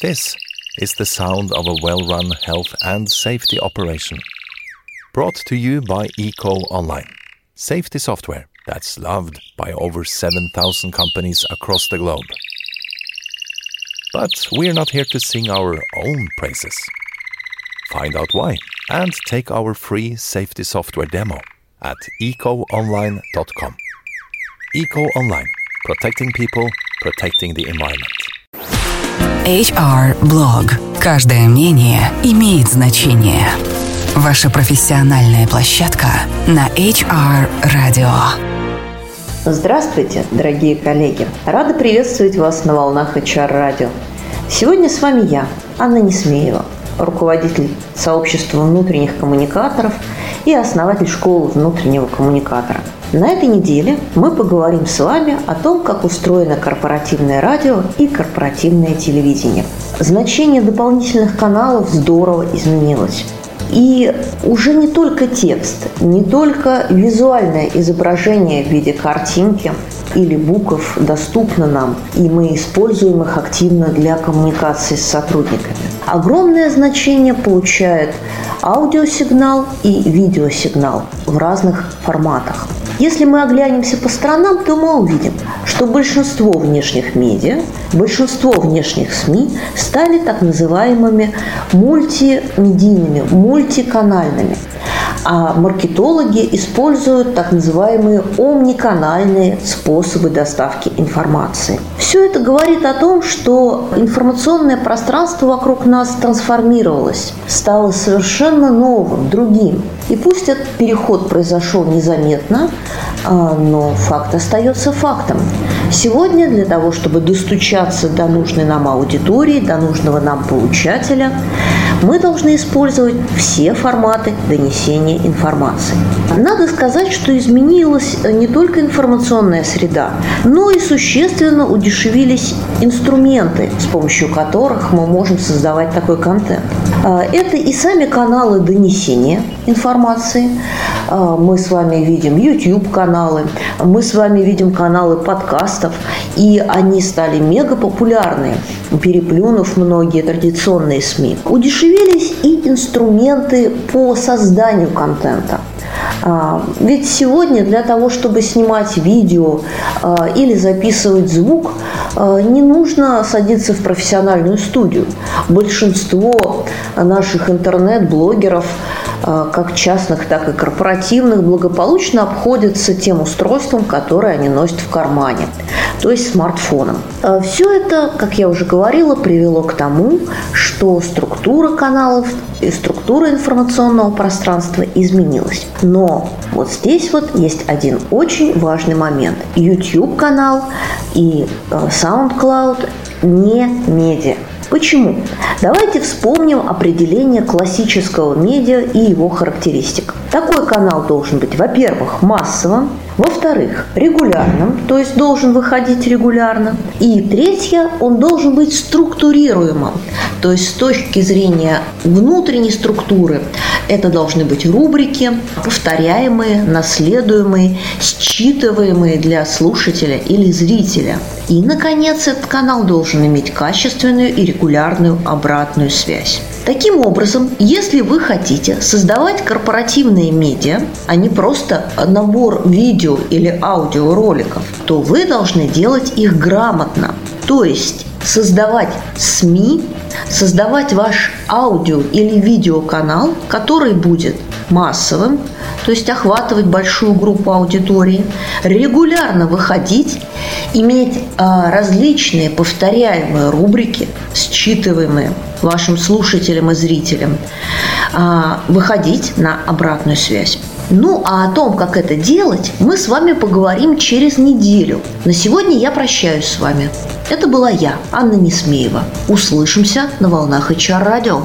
This is the sound of a well run health and safety operation. Brought to you by Eco Online, safety software that's loved by over 7,000 companies across the globe. But we're not here to sing our own praises. Find out why and take our free safety software demo at ecoonline.com. Eco Online, protecting people, protecting the environment. HR Blog. Каждое мнение имеет значение. Ваша профессиональная площадка на HR Radio. Здравствуйте, дорогие коллеги! Рада приветствовать вас на волнах HR Radio. Сегодня с вами я, Анна Несмеева, руководитель сообщества внутренних коммуникаторов и основатель школы внутреннего коммуникатора. На этой неделе мы поговорим с вами о том, как устроено корпоративное радио и корпоративное телевидение. Значение дополнительных каналов здорово изменилось. И уже не только текст, не только визуальное изображение в виде картинки или букв доступно нам, и мы используем их активно для коммуникации с сотрудниками. Огромное значение получает аудиосигнал и видеосигнал в разных форматах. Если мы оглянемся по сторонам, то мы увидим, что большинство внешних медиа, большинство внешних СМИ стали так называемыми мультимедийными, мультиканальными. А маркетологи используют так называемые омниканальные способы доставки информации. Все это говорит о том, что информационное пространство вокруг нас трансформировалось, стало совершенно новым, другим. И пусть этот переход произошел незаметно, но факт остается фактом. Сегодня для того, чтобы достучаться до нужной нам аудитории, до нужного нам получателя, мы должны использовать все форматы донесения информации. Надо сказать, что изменилась не только информационная среда, но и существенно удешевились инструменты, с помощью которых мы можем создавать такой контент. А, это и сами каналы донесения информации. А, мы с вами видим YouTube-каналы, мы с вами видим каналы подкастов, и они стали мега популярны, переплюнув многие традиционные СМИ. Удешевились и инструменты по созданию контента. А, ведь сегодня для того, чтобы снимать видео а, или записывать звук, а, не нужно садиться в профессиональную студию. Большинство наших интернет-блогеров как частных, так и корпоративных, благополучно обходятся тем устройством, которое они носят в кармане, то есть смартфоном. Все это, как я уже говорила, привело к тому, что структура каналов и структура информационного пространства изменилась. Но вот здесь вот есть один очень важный момент. YouTube-канал и э, SoundCloud не медиа. Почему? Давайте вспомним определение классического медиа и его характеристик. Такой канал должен быть, во-первых, массовым, во-вторых, регулярным, то есть должен выходить регулярно. И третье, он должен быть структурируемым, то есть с точки зрения внутренней структуры это должны быть рубрики, повторяемые, наследуемые, считываемые для слушателя или зрителя. И, наконец, этот канал должен иметь качественную и регулярную обратную связь. Таким образом, если вы хотите создавать корпоративные медиа, а не просто набор видео или аудиороликов, то вы должны делать их грамотно. То есть создавать СМИ, создавать ваш аудио или видеоканал, который будет массовым, то есть охватывать большую группу аудитории, регулярно выходить, иметь а, различные повторяемые рубрики, считываемые вашим слушателям и зрителям, а, выходить на обратную связь. Ну, а о том, как это делать, мы с вами поговорим через неделю. На сегодня я прощаюсь с вами. Это была я, Анна Несмеева. Услышимся на волнах HR радио.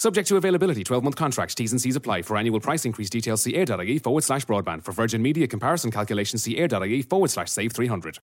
Subject to availability, 12 month contracts, T's and C's apply. For annual price increase, details see air.ie forward slash broadband. For Virgin Media comparison calculations, see air.ie forward slash save 300.